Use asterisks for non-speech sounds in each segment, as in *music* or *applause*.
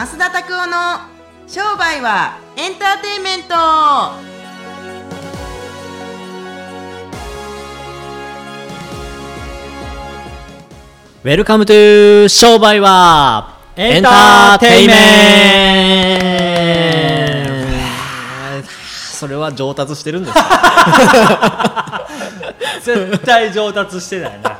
増田拓夫の商売はエンターテインメント。 Welcome to 商売はエンターテイメント。それは上達してるんですか？*laughs* 絶対上達してないな。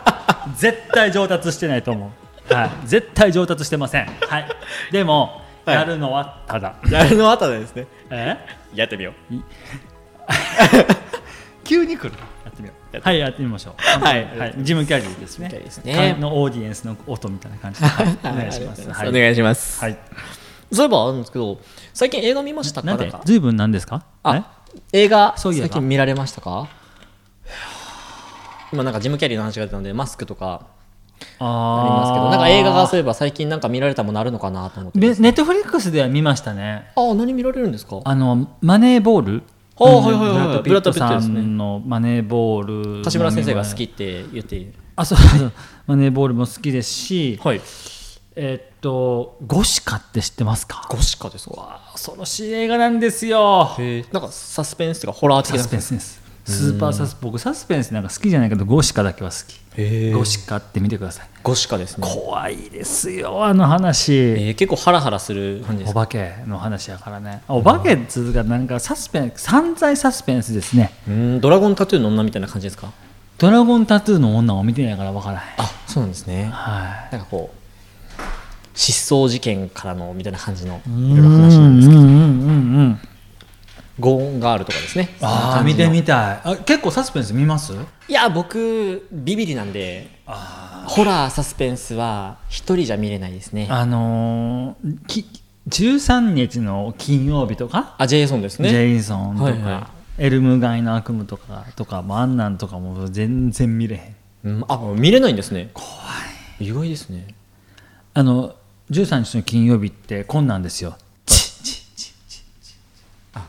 絶対上達してないと思う、はい、絶対上達してません、はい、でも、はい。やるのはただやるのはただですね。え？やってみよう。*laughs* 急に来る。やってみよう。はいやってみましょう。はい。はい、ジムキャリーですね。ですね。のオーディエンスの音みたいな感じで、*laughs* はい、お願いします。はい。お願いします、はい。そういえばあるんですけど最近映画見ましたか？なんで？なんか。ずいぶんなんですか？あ映画そういえば。最近見られましたか？今なんかジムキャリーの話が出たのでマスクとかあありますけどなんか映画がそういえば最近なんか見られたものあるのかなと思って。ネットフリックスでは見ましたね。あ何見られるんですか？あのマネーボール。あはいはいはいうんブラッド・ピットさんのマネーボール柏村先生が好きって言って。い。るあそうそうマネーボールも好きですし、はい。えーっとゴシカって知ってますか？ゴシカですか。恐ろしい映画なんですよ。なんかサスペンスとかホラー的なサスペンスです。スーパーサス僕サスペンスなんか好きじゃないけどゴシカだけは好き。へゴシカって見てください。ゴシカですね。怖いですよあの話、えー結構ハラハラするお化けの話やからね。お化けっつうかなんかサスペンス散財サスペンスですね。うんドラゴンタトゥーの女みたいな感じですか？ドラゴンタトゥーの女を見てないから分からない。あそうなんですね。はなんかこう失踪事件からのみたいな感じのいいろいろ話なんですけど。うんうんうんうんゴーンガールとかですね。ああ見てみたい。あ結構サスペンス見ます？いや僕ビビリなんでホラーサスペンスは一人じゃ見れないですね。あのーき13日の金曜日とか、あジェイソンですジねェイソンとか、はいはエルム街の悪夢とかとかもあんなんとかも全然見れへん。うんあ見れないんですね。怖い。意外ですね。あの13日の金曜日ってこんなんですよチッチッチッチッチッあ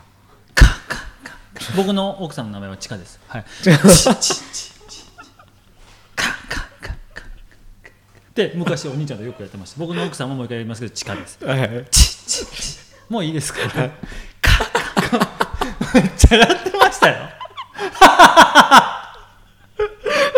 カンカンカンカン僕の奥さんの名前はチカです。はい。で昔お兄ちゃんとよくやってました僕の奥さんももう一回やりますけどチカですはいもういいですかカンカンカンめっちゃやってましたよ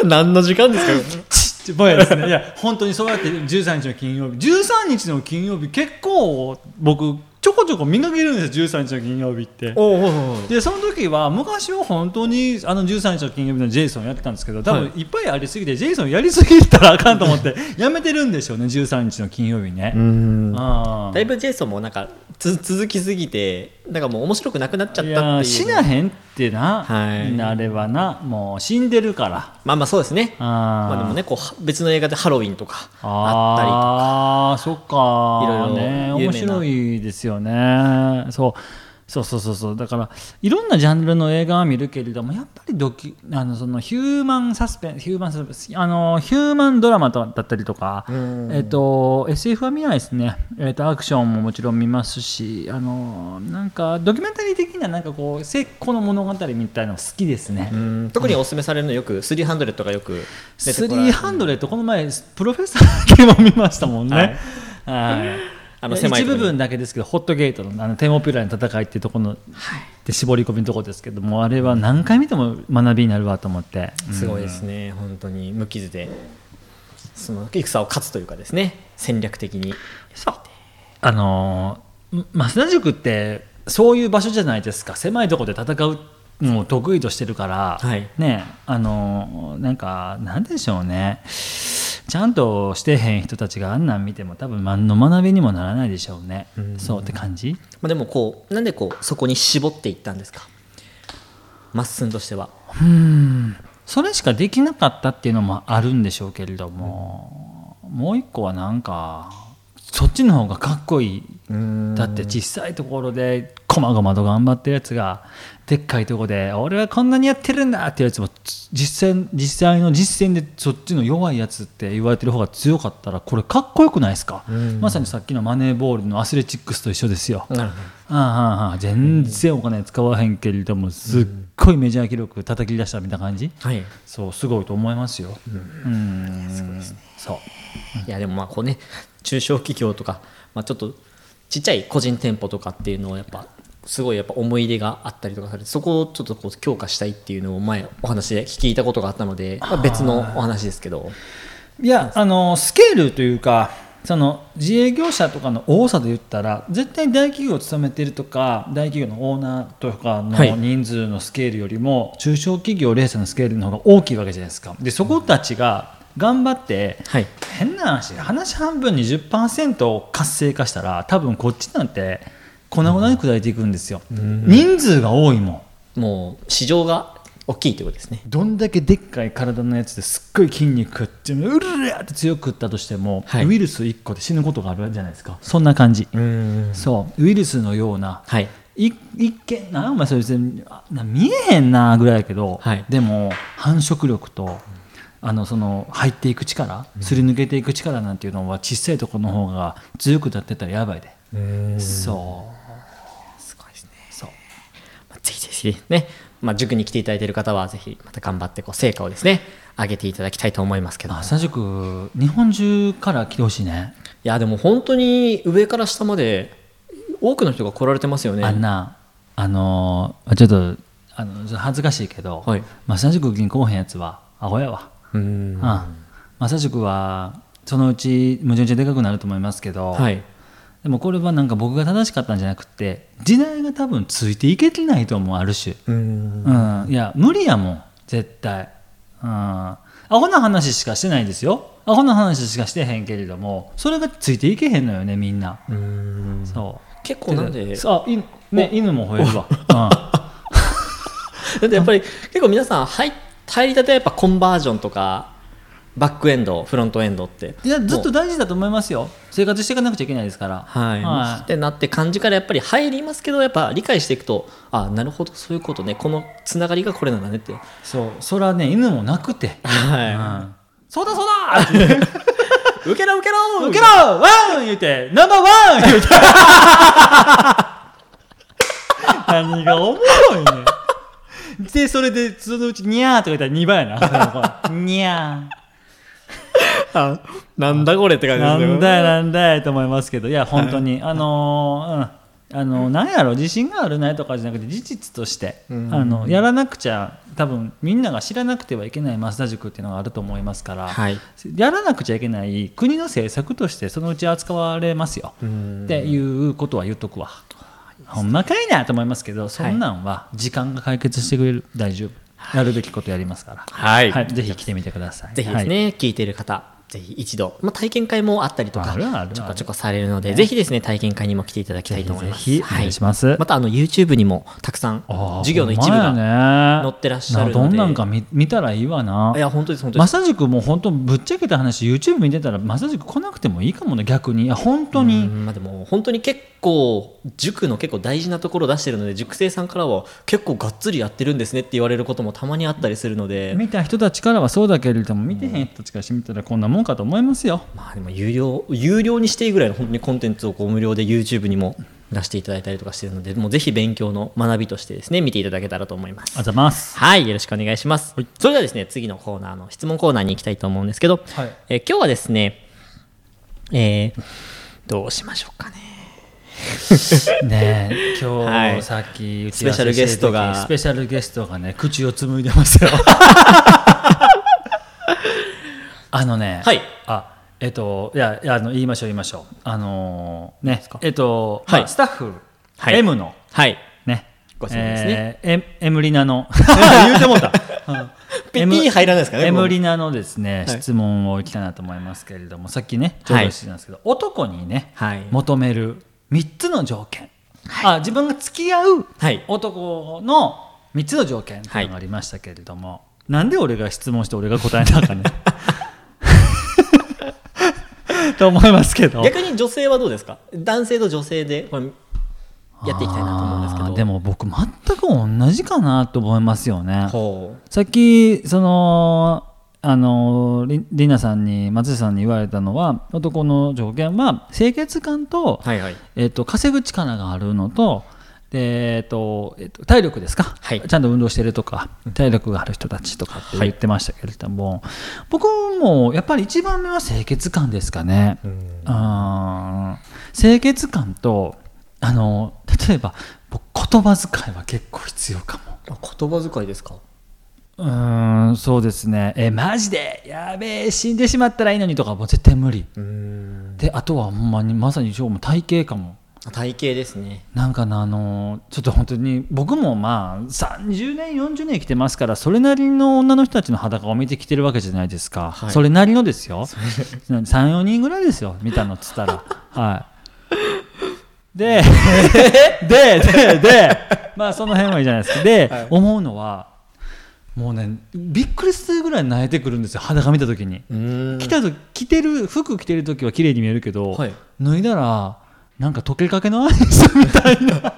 何の時間ですかぼやですねいや本当にそうやって13日の金曜日13日の金曜日結構僕ちょこちょこ見かけるんですよ13日の金曜日って。おおおでその時は昔は本当にあの13日の金曜日のジェイソンやってたんですけど多分い。っぱいありすぎて、ジェイソンやりすぎたらあかんと思ってやめてるんでしょうね13日の金曜日ね、うん。あだいぶジェイソンもなんかつ続きすぎてなんかもう面白くなくなっちゃったいっていうや死なへんってな、はい。なればな。もう死んでるから。まあまあそうですね。あまあでもねこうは別の映画でハロウィンとか。あああーそっかいろいろね面白いですよね。そうそうそうそうそう。だからいろんなジャンルの映画は見るけれどもやっぱりドキあのそのヒューマンサスペンヒューマンサスペンスあのヒューマンドラマだったりとか、えっと SF は見ないですね、えっとアクションももちろん見ますしあのなんかドキュメンタリー的ななんかこう成功の物語みたいなの好きですね。特におすすめされるのよく300とかよく出てこられる。300この前プロフェッサー系も見ましたもんね。はいあの狭い一部分だけですけどホットゲートのあのテーモピュラーの戦いっていうところの、で絞り込みのところですけどもあれは何回見ても学びになるわと思って、すごいですね、本当に無傷でその戦を勝つというかですね。戦略的に。そう。あのー増田塾ってそういう場所じゃないですか。狭いところで戦うのを得意としてるから、はい。ねあのーなんかなんでしょうねちゃんとしてへん人たちがあんなん見ても多分何の学びにもならないでしょうね、そうって感じ？まあ、でもこうなんでこうそこに絞っていったんですか？まっすんとしては。それしかできなかったっていうのもあるんでしょうけれども、もう一個はなんかそっちの方がかっこいい。だって小さいところでこまごまと頑張ってるやつがでっかいところで俺はこんなにやってるんだってやつも実際実際の実践でそっちの弱いやつって言われてる方が強かったらこれかっこよくないですか？まさにさっきのマネーボールのアスレチックスと一緒ですよ。ああああ全然お金使わへんけれどもすっごいメジャー記録叩き出したみたいな感じ、どはい。そうすごいと思いますよ。うん。そう。いやでもまあこうね中小企業とか、まあ、ちょっとちっちゃい個人店舗とかっていうのをやっぱすごいやっぱ思い入れがあったりとかされてそこをちょっとこう強化したいっていうのを前お話で聞いたことがあったので、まあ、別のお話ですけど。いやあのスケールというかその自営業者とかの多さで言ったら絶対大企業を勤めてるとか大企業のオーナーとかの人数のスケールよりも、中小企業零細のスケールの方が大きいわけじゃないですか。でそこたちが頑張って、はい。変な話話半分に10%を活性化したら多分こっちなんて粉々に砕いていくんですよ、人数が多いもん。もう市場が大きいということですね。どんだけでっかい体のやつですっごい筋肉ってうるらって強くったとしても、はい。ウイルス1個で死ぬことがあるじゃないですか。そんな感じ、そう。ウイルスのような。はい。い一見なお前それ別に見えへんなぐらいやけど、はい。でも繁殖力とあのその入っていく力すり抜けていく力なんていうのは小さいところの方が強くなってたらやばいで。そうすごいですねそうまあぜひね、まあ、塾に来ていただいている方はぜひまた頑張ってこう成果をですね上げていただきたいと思いますけど。い朝塾日本中から来てほしいね。やでも本当に上から下まで多くの人が来られてますよね。あんなあのーちょっとあの恥ずかしいけど、はい。マッサ塾銀行へんやつはアホやわ、うん。うん、塾はそのうちむちゃむちゃでかくなると思いますけど、はいでもこれはなんか僕が正しかったんじゃなくて時代が多分ついていけてないと思うある種、うん。うん、いや無理やもん絶対、うん、アホな話しかしてないですよ。アホな話しかしてへんけれどもそれがついていけへんのよねみんな、うん。そう。結構なんであいね犬も吠えるわ、*laughs* だってやっぱり結構皆さん入入りたてはやっぱコンバージョンとかバックエンドフロントエンドって。うん、いやずっと大事だと思いますよ。生活していかなくちゃいけないですから。はい、はってなって感じからやっぱり入りますけどやっぱ理解していくとあなるほどそういうことね。このつながりがこれなんだねって。そう。それはね犬もなくて、はうん。そうだそうだ！*laughs* 受けろ受けろ！受けろ！ワン言うてナンバーワン言うて。*laughs* 何がおもろいねでそれでそのうちニャーとか言ったら2倍やな。ニャあなんだこれってー感じですなんだよなんだよと思いますけど。いや本当に。あのーうん。あのなんやろ？自信があるないとかじゃなくて事実として、あのやらなくちゃ多分みんなが知らなくてはいけない増田塾っていうのがあると思いますから、はい。やらなくちゃいけない国の政策としてそのうち扱われますよ。っていうことは言っとくわ。ほんまかいなと思いますけどそんなんは時間が解決してくれる。大丈夫やるべきことやりますから、はい。ぜひ来てみてください。ぜひですね、聞いている方ぜひ一度、まあ、体験会もあったりとかちょこちょこされるのでぜひですね体験会にも来ていただきたいと思います。ぜひお願いします。またあの YouTube にもたくさん授業の一部が載ってらっしゃるので。どんなんか見見たらいいわな。いや本当です本当です。マサ塾も本当ぶっちゃけた話 YouTube 見てたらマサ塾来なくてもいいかもね逆に。いや本当に、うんまあ、でも本当に結構塾の結構大事なところを出してるので塾生さんからは結構がっつりやってるんですねって言われることもたまにあったりするので、見た人たちからはそうだけれども見てへん人たちからしてみたらこんなもんかと思いますよ。まあでも有料有料にしていいぐらいの本当にコンテンツをこう無料で YouTube にも出していただいたりとかしてるのでもうぜひ勉強の学びとしてですね見ていただけたらと思いますあざます。はい、よろしくお願いします。それではですね、次のコーナーの質問コーナーに行きたいと思うんですけど、はいえー今日はですね、えーどうしましょうかね。*laughs* ねえ今日、はいさっき打ちスペシャルゲストがスペシャルゲストがね口を紡いでますよ *laughs* あのねはい。あえっといやいやあの言いましょう言いましょう。あのーねえっと、はい。まあスタッフ、はい。M のはい。ね。ご質問ですね。えーエエムリナの。*laughs* 言うてもうた、うん。ピッピー入らないですかねエムリナのですね、はい。質問をいきたいなと思いますけれどもさっきねちょうどしてたんですけど、男にね、はい。求める3つの条件、あ自分が付き合うはい。男の3つの条件っていうのがありましたけれども、なんで俺が質問して俺が答えなあかんね *laughs* *laughs* と思いますけど逆に女性はどうですか？男性と女性でこれやっていきたいなと思うんですけど。でも僕全く同じかなと思いますよねほさっきそのあのりりなさんに松下さんに言われたのは男の条件は清潔感と,、う。はいはい。えっと稼ぐ力があるのとでえっとえっと、体力ですか、はい。ちゃんと運動してるとか体力がある人たちとかって言ってましたけれども、僕もやっぱり一番目は清潔感ですかね。あー清潔感とあの例えば僕言葉遣いは結構必要かも。あ言葉遣いですか？うーんそうですね。えマジで？やべえ死んでしまったらいいのにとかもう絶対無理。うん。であとはほんまにまさに今日も体型かも体型ですね。なんかなあのちょっと本当に僕もまあ30年40年生きてますからそれなりの女の人たちの裸を見てきてるわけじゃないですか、はい。それなりのですよ。34人ぐらいですよ見たのっつったら。はい。で *laughs* でででまあその辺はいいじゃないですか。で、思うのはもうねびっくりするぐらい泣いてくるんですよ裸見た時に。うん。着たと着てる服着てる時は綺麗に見えるけど、はい。脱いだらなんか溶けかけのアイスみたいな。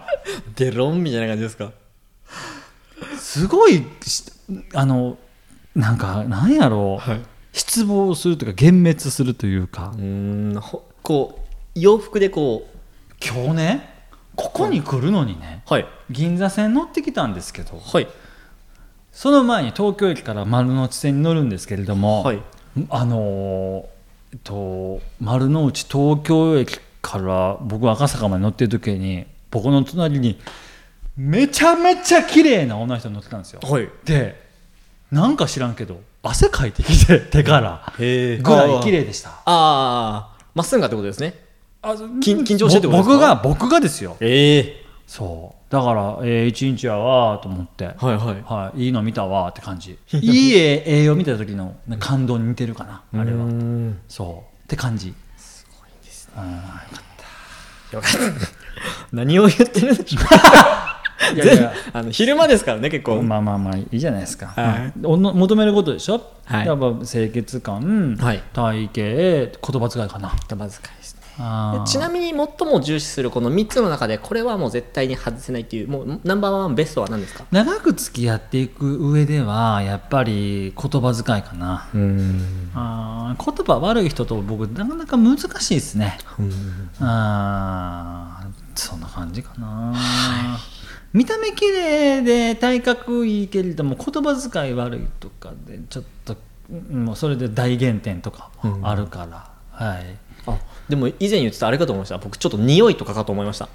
デロンみたいな感じですか？すごいしあのなんかなんやろう、はい。失望するというか幻滅するというか、うんほこう洋服でこう。今日ねここに来るのにねはい。銀座線乗ってきたんですけどはい。その前に東京駅から丸の内線に乗るんですけれども、はい。あのーえっと丸の内東京駅から僕赤坂まで乗ってる時に僕の隣にめちゃめちゃ綺麗な女の人乗ってたんですよ。はい。でなんか知らんけど汗かいてきて *laughs* 手からぐらい綺麗でした。ああまっすぐがってことですね。あ緊緊張してってことですか？僕が僕がですよ。ええ。そう。だから、えー、一日やわーと思って。はいはい。はい、いいの見たわーって感じ。*laughs* いい絵絵を見た時の感動に似てるかなあれは。うん。そう。って感じよかった。何を言ってるんでしょういやいや。あの昼間ですからね結構、まあまあまあいいじゃないですか、はい。求めることでしょ、はい。やっぱ清潔感、はい。体型言葉遣いかな。言葉遣いですちなみに最も重視するこの3つの中でこれはもう絶対に外せないっていうもうナンバーワンベストは何ですか？長く付き合っていく上ではやっぱり言葉遣いかな、うん。あー言葉悪い人と僕なかなか難しいですね。あーそんな感じかな、見た目綺麗で体格いいけれども言葉遣い悪いとかでちょっとうんもうそれで大減点とかもあるから、はい。あでも以前言ってたあれかと思いました。僕ちょっと匂いとかかと思いました。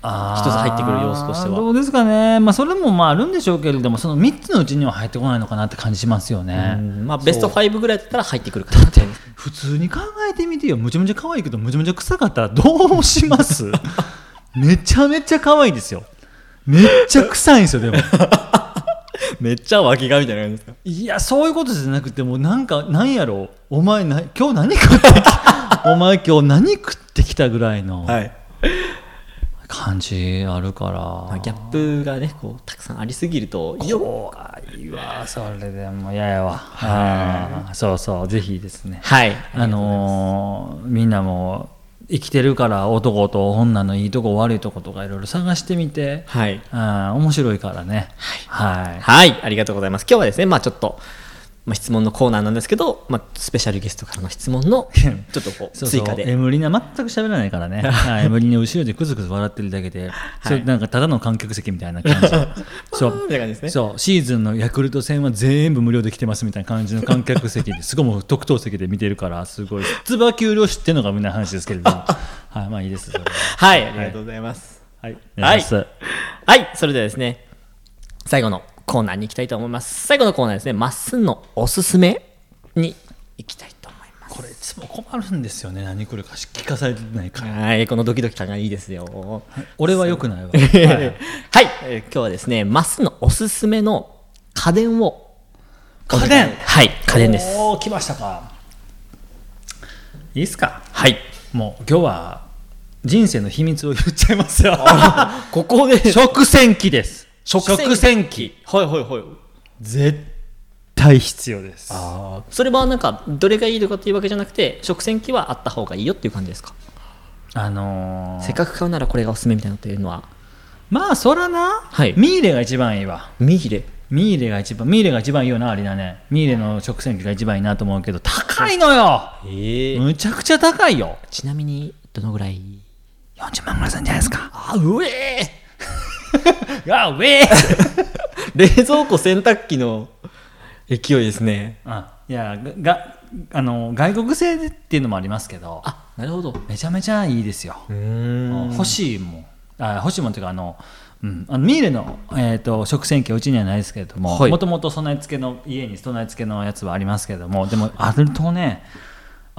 一つ入ってくる要素としては。どうですかね、まあ、それもまああるんでしょうけれどもその3つのうちには入ってこないのかなって感じしますよね、うん。まあベスト5ぐらいだったら入ってくるかなって。普通に考えてみてよ。むちゃむちゃ可愛いけどむちゃむちゃ臭かったらどうします？めちゃめちゃ可愛いですよ。めっちゃ臭いんですよでも。*laughs* めっちゃ脇がみたいな感じですか？いやそういうことじゃなくてもうなんかなんやろお前な今日何食ってき *laughs* お前今日何食ってきたぐらいのはい。感じあるから、まあギャップがねこうたくさんありすぎるとよ怖いわそれでも。嫌やわ。あーそうそう。ぜひですね。はい。あのーみんなも生きてるから男と女のいいとこ悪いとことかいろいろ探してみて、はい。あー面白いからね。はい、はい、ありがとうございます。今日はですね、まあちょっと、まあ、質問のコーナーなんですけど、まあ、スペシャルゲストからの質問の、*laughs* ちょっとこう、そうそう。追加で。エムリナ全く喋らないからね、*laughs* はい、エムリナ後ろでクズクズ笑ってるだけで、それなんかただの観客席みたいな感じ。*laughs* そう。そう。シーズンのヤクルト戦は全部無料で来てますみたいな感じの観客席ですごいもう特等席で見てるからすごい。つば給料知ってんのかみんな話ですけれども。はいまあいいです。は。はい、ありがとうございます。はい。おはい。願いします。はい、それではですね、最後のコーナーに行きたいと思います。最後のコーナーですね、まっすんのおすすめに行きたいと思います。これいつも困るんですよね。何来るか聞かされてないから。はい、このドキドキ感がいいですよ。俺はよくないわ、はい、はい。えー今日はですね、まっすんのおすすめの家電を。家電？はい、家電です。おー来ましたか。いいっすか？はい。もう今日は人生の秘密を言っちゃいますよ。ここで。食洗機です食洗機。はいはいはい。絶対必要です。あそれはなんかどれがいいとかっていうわけじゃなくて食洗機はあった方がいいよっていう感じですか、あのーせっかく買うならこれがおすすめみたいなのっていうのは？まあそらな、はい。ミーレが一番いいわ。ミーレ？ミーレが一番ミーレが一番いいよなありだね。ミーレの食洗機が一番いいなと思うけど高いのよ。ええむちゃくちゃ高いよ。ちなみにどのぐらい？40万ぐらいするんじゃないですか。あうえ *laughs* あウェー冷蔵庫洗濯機の勢いですね。あいやががあの外国製っていうのもありますけどあなるほど。めちゃめちゃいいですよ。欲しいもん。あ欲しいもんっていうかあの、うん、あのミーレの、えー、と食洗機はうちにはないですけれどもはい。もともと備え付けの家に備え付けのやつはありますけれどもでもあるとね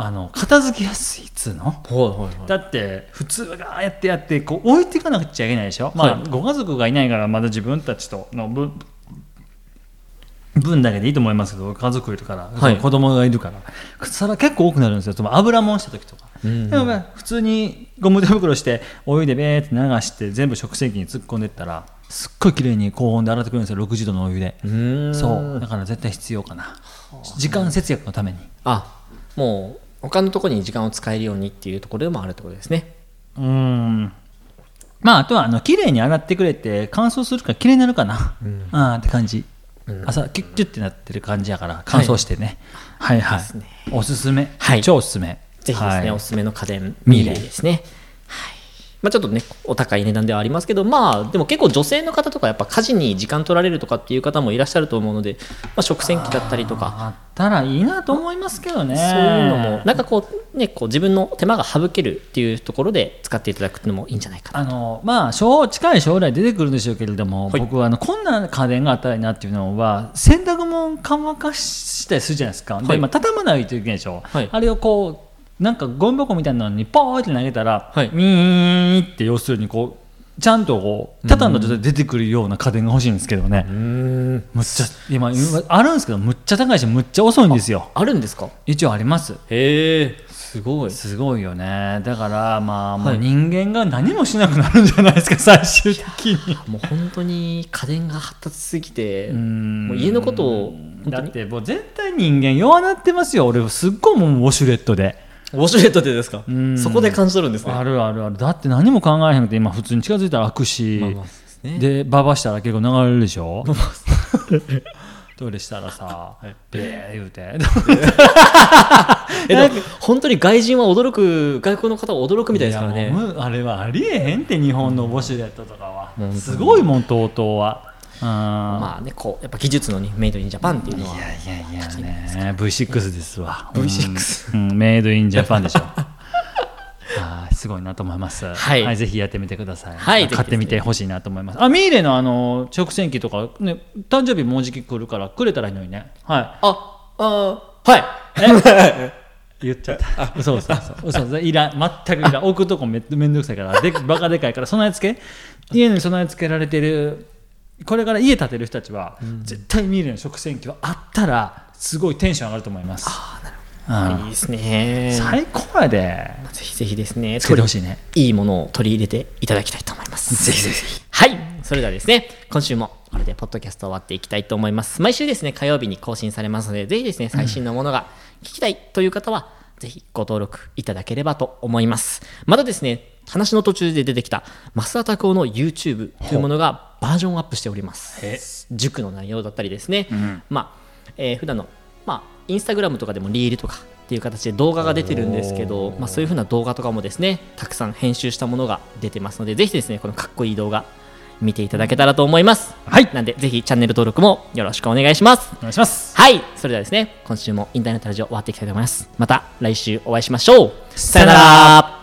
あの片付けやすいっつうの？はいはいはい。だって普通がやってやってこう置いていかなくちゃいけないでしょ、まあはい。ご家族がいないからまだ自分たちとの分分だけでいいと思いますけど家族いるから、はい。子供がいるから。皿結構多くなるんですよ。でも油もんした時とか、うんでもまあ普通にゴム手袋してお湯でべーって流して全部食洗機に突っ込んでいったらすっごい綺麗に高温で洗ってくれるんですよ。60度のお湯で、うーん。そう。だから絶対必要かな。時間節約のために。あもう他のところに時間を使えるようにっていうところでもあるってことですね。うーん。まああとはあの綺麗に洗ってくれて乾燥するから綺麗になるかな、あーって感じ、朝キュッキュッてなってる感じやから乾燥してね、はい、はいですね。おすすめ、はい。超おすすめ。ぜひですね、はい。おすすめの家電ミーレミーレですね。はいまあ、ちょっとね、お高い値段ではありますけど、まあ、でも結構女性の方とか、やっぱ家事に時間取られるとかっていう方もいらっしゃると思うので、まあ、食洗機だったりとか、あったらいいなと思いますけどね。そういうのも、なんかこう、ね、こう自分の手間が省けるっていうところで使っていただくのもいいんじゃないかな。あのまあ将近い将来出てくるんでしょうけれども、はい。僕はあのこんな家電があったらいいなっていうのは洗濯物乾かしたりするじゃないですか、はい。で今畳まないといけないでしょ、はい。あれをこうなんかゴミ箱みたいなのにポーって投げたら、はいミーって要するにこうちゃんとこう畳んだ状態で出てくるような家電が欲しいんですけどね、むっちゃ今今あるんですけどむっちゃ高いしむっちゃ遅いんですよあるんですか一応ありますへえ、すごい。すごいよねだからまあもはいう人間が何もしなくなるんじゃないですか最終的に。もう本当に家電が発達しすぎて、うんもう家のことをだってもう絶対人間弱なってますよ俺すっごいもうウォシュレットでウォシュレットでですか？ん。そこで感じ取るんですね。あるあるある。だって何も考えへんくて今普通に近づいたら開くし、まあまあですね。でババしたら結構流れるでしょ？トイレしたらさ、ベー言うて。*laughs* えでも本当に外人は驚く外国の方は驚くみたいですからね。あれはありえへんって日本のウォシュレットとかは、うん。すごいもん TOTO はうんまあねこうやっぱ技術のねメイドインジャパンっていうのはいやいやいやね。V6 ですわ。V6 うん、うん。メイドインジャパンでしょ。*laughs* はいすごいなと思います、はい。ぜひやってみてください、はい買ってみてほしいなと思います。あミーレのあの食洗機とか、ね、誕生日もうじき来るからくれたらいいのにね。はああはい。い *laughs* 言っちゃった。嘘嘘嘘嘘嘘。いらん。全くいらん。置くとこめめんどくさいから。でバカでかいから。備え付け？家に備え付けられてるこれから家建てる人たちは、絶対ミーレの食洗機はあったらすごいテンション上がると思います。うん。いいですね。最高やで。ぜひぜひですね。つけてほしいね。いいものを取り入れていただきたいと思います。ぜひぜひ。はい。それではですね今週もこれでポッドキャスト終わっていきたいと思います。毎週ですね火曜日に更新されますのでぜひですね最新のものが聞きたいという方は、ぜひご登録いただければと思います。またですね話の途中で出てきた増田拓夫の YouTube というものがバージョンアップしております。塾の内容だったりですね、まあ、えー普段のまあインスタグラムとかでもリールとかっていう形で動画が出てるんですけど、まあ、そういう風な動画とかもですねたくさん編集したものが出てますのでぜひですねこのかっこいい動画見ていただけたらと思います。はい。なんでぜひチャンネル登録もよろしくお願いします。お願いします。はい。それではですね今週もインターネットラジオ終わっていきたいと思います。また来週お会いしましょう。さよなら